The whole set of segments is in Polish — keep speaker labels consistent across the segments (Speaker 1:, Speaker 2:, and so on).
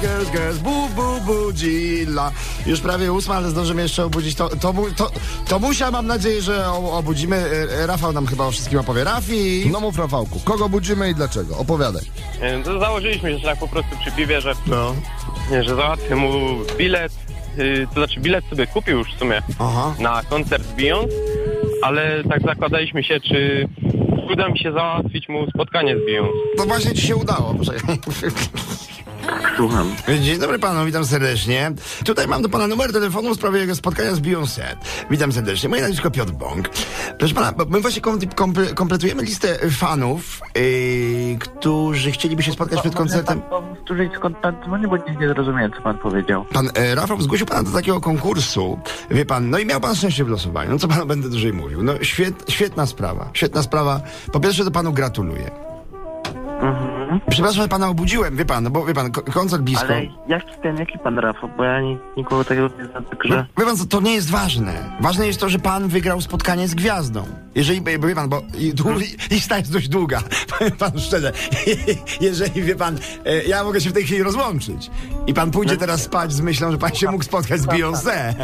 Speaker 1: girls, girls, bu, bu, budzilla. Już prawie ósma, ale zdążymy jeszcze obudzić. To, to, to, to musia, mam nadzieję, że obudzimy. E, Rafał nam chyba o wszystkim opowie. Rafi!
Speaker 2: No mów Rafałku, kogo budzimy i dlaczego? Opowiadaj.
Speaker 3: E, To założyliśmy się tak po prostu przy piwie, że,
Speaker 1: No.
Speaker 3: nie, że załatwię mu bilet, to znaczy bilet sobie kupił już w sumie
Speaker 1: Aha.
Speaker 3: na koncert Beyoncé, ale tak zakładaliśmy się, czy uda mi się załatwić mu spotkanie z Beyoncé.
Speaker 1: To właśnie ci się udało.
Speaker 4: Słucham.
Speaker 1: Dzień dobry panu, witam serdecznie. Tutaj mam do pana numer telefonu w sprawie jego spotkania z Beyoncé. Witam serdecznie. Moje nazwisko Piotr Bąk. Proszę pana, bo my właśnie kom- komple- kompletujemy listę fanów, yy, którzy chcieliby się spotkać przed koncertem.
Speaker 4: Pan powtórzyć skąd pan dzwoni, bo nic nie zrozumiałem, co pan powiedział.
Speaker 1: Pan e, Rafał zgłosił pana do takiego konkursu, wie pan, no i miał pan szczęście w losowaniu. No co panu będę dłużej mówił? No świet, świetna sprawa, świetna sprawa. Po pierwsze to panu gratuluję.
Speaker 4: Mhm.
Speaker 1: Przepraszam, że pana obudziłem, wie pan, no bo wie pan, ko- koncert blisko.
Speaker 4: Ale jaki ten, jaki pan Rafał, bo ja ni- nikogo takiego nie znam,
Speaker 1: No,
Speaker 4: także...
Speaker 1: wie pan co, to nie jest ważne. Ważne jest to, że pan wygrał spotkanie z gwiazdą. Jeżeli, bo wie pan, bo lista jest dość długa, powiem panu szczerze. Jeżeli, wie pan, e, ja mogę się w tej chwili rozłączyć i pan pójdzie teraz spać z myślą, że pan się mógł spotkać z Beyoncé.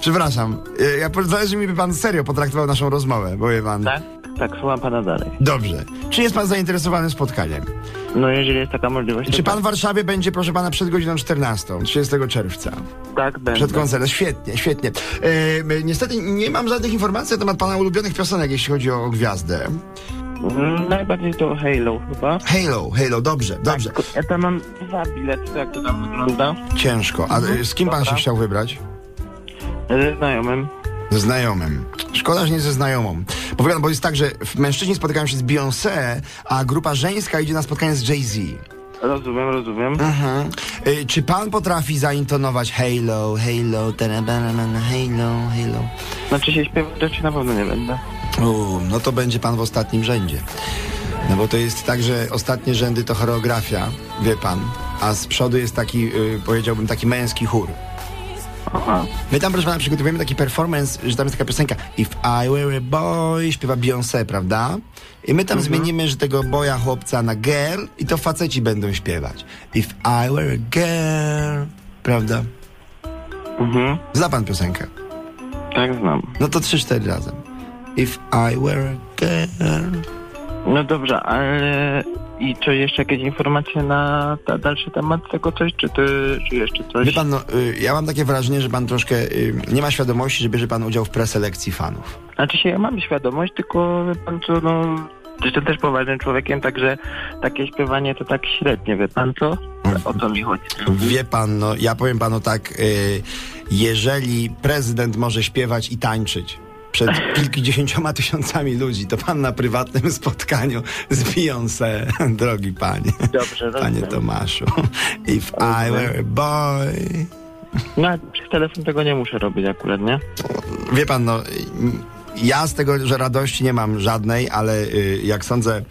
Speaker 1: Przepraszam, e, ja, zależy mi, by pan serio potraktował naszą rozmowę, bo wie pan...
Speaker 4: Tak? Tak, słucham pana dalej.
Speaker 1: Dobrze. Czy jest pan zainteresowany spotkaniem?
Speaker 4: No jeżeli jest taka możliwość,
Speaker 1: Czy pan
Speaker 4: tak,
Speaker 1: w Warszawie będzie, proszę pana, przed godziną 14, 30 czerwca?
Speaker 4: tak będę.
Speaker 1: Przed koncertem. Świetnie, świetnie. E, niestety nie mam żadnych informacji na temat pana ulubionych piosenek, jeśli chodzi o gwiazdę.
Speaker 4: Mm, Najbardziej to Halo chyba.
Speaker 1: Halo, Halo, dobrze, dobrze.
Speaker 4: Tylko Ja tam mam dwa bilety, jak to tam wygląda.
Speaker 1: Ciężko. A e, z kim pan się chciał wybrać?
Speaker 4: Ze znajomym.
Speaker 1: Ze znajomym. Szkoda, że nie ze znajomą. Bo, wiadomo, bo jest tak, że w- mężczyźni spotykają się z Beyoncé, a grupa żeńska idzie na spotkanie z Jay-Z.
Speaker 4: Rozumiem, rozumiem.
Speaker 1: Mhm. E, czy pan potrafi zaintonować Halo, Halo, tarabanana, Halo, Halo?
Speaker 4: Znaczy się śpiewać rzeczy na pewno nie będę.
Speaker 1: U, no to będzie pan w ostatnim rzędzie. No bo to jest tak, że ostatnie rzędy to choreografia, wie pan, a z przodu jest taki, y, powiedziałbym, taki męski chór.
Speaker 4: Aha.
Speaker 1: My tam, proszę pana, przygotowujemy taki performance, że tam jest taka piosenka If I were a boy, śpiewa Beyoncé, prawda? I my tam zmienimy, że tego boya chłopca na girl i to faceci będą śpiewać. If I were a girl, prawda?
Speaker 4: Mhm.
Speaker 1: Zna pan piosenkę?
Speaker 4: Tak znam.
Speaker 1: No to trzy, cztery razem. If I were a girl.
Speaker 4: No dobrze, ale i czy jeszcze jakieś informacje na ta dalszy temat tego coś, czy ty, czy jeszcze coś?
Speaker 1: Wie pan, no, y, ja mam takie wrażenie, że pan troszkę y, nie ma świadomości, że bierze pan udział w preselekcji fanów.
Speaker 4: Znaczy się, ja mam świadomość, tylko wie pan co, no... Jestem też poważnym człowiekiem, także takie śpiewanie to tak średnie, wie pan co? O co mi chodzi?
Speaker 1: Wie pan, no, ja powiem panu tak, y, jeżeli prezydent może śpiewać i tańczyć przed kilkudziesięcioma tysiącami ludzi, to pan na prywatnym spotkaniu z Beyoncé, drogi panie,
Speaker 4: Dobrze,
Speaker 1: panie
Speaker 4: rozumiem.
Speaker 1: Tomaszu, if I were a boy...
Speaker 4: No, ale przez telefon tego nie muszę robić akurat, nie?
Speaker 1: Wie pan, no, ja z tego, że radości nie mam żadnej, ale y, jak sądzę,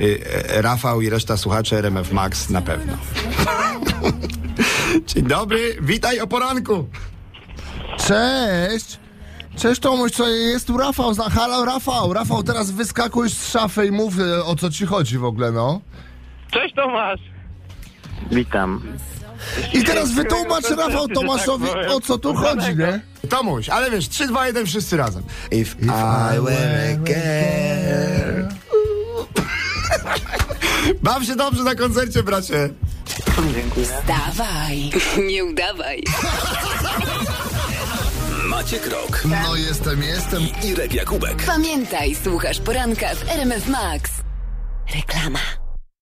Speaker 1: y, e, Rafał i reszta słuchaczy RMF Max na pewno. Dzień dobry, witaj o poranku.
Speaker 2: Cześć! Cześć Tomuś, co jest tu Rafał? Zna- Halo Rafał, Rafał, teraz wyskakuj z szafy i mów e, o co ci chodzi w ogóle, no.
Speaker 3: Cześć Tomasz!
Speaker 4: Witam.
Speaker 2: I teraz wytłumacz Rafał
Speaker 3: tak
Speaker 2: Tomaszowi o co tu chodzi, nie?
Speaker 1: Tomuś, ale wiesz, 3, 2, 1, wszyscy razem. If, I were a girl. Baw się dobrze na koncercie, bracie.
Speaker 4: Dziękuję.
Speaker 5: Dawaj, nie udawaj.
Speaker 6: Maciek Rok
Speaker 2: No jestem, jestem.
Speaker 6: i Irek Jakubek.
Speaker 5: Pamiętaj, słuchasz poranka w RMF Max. Reklama.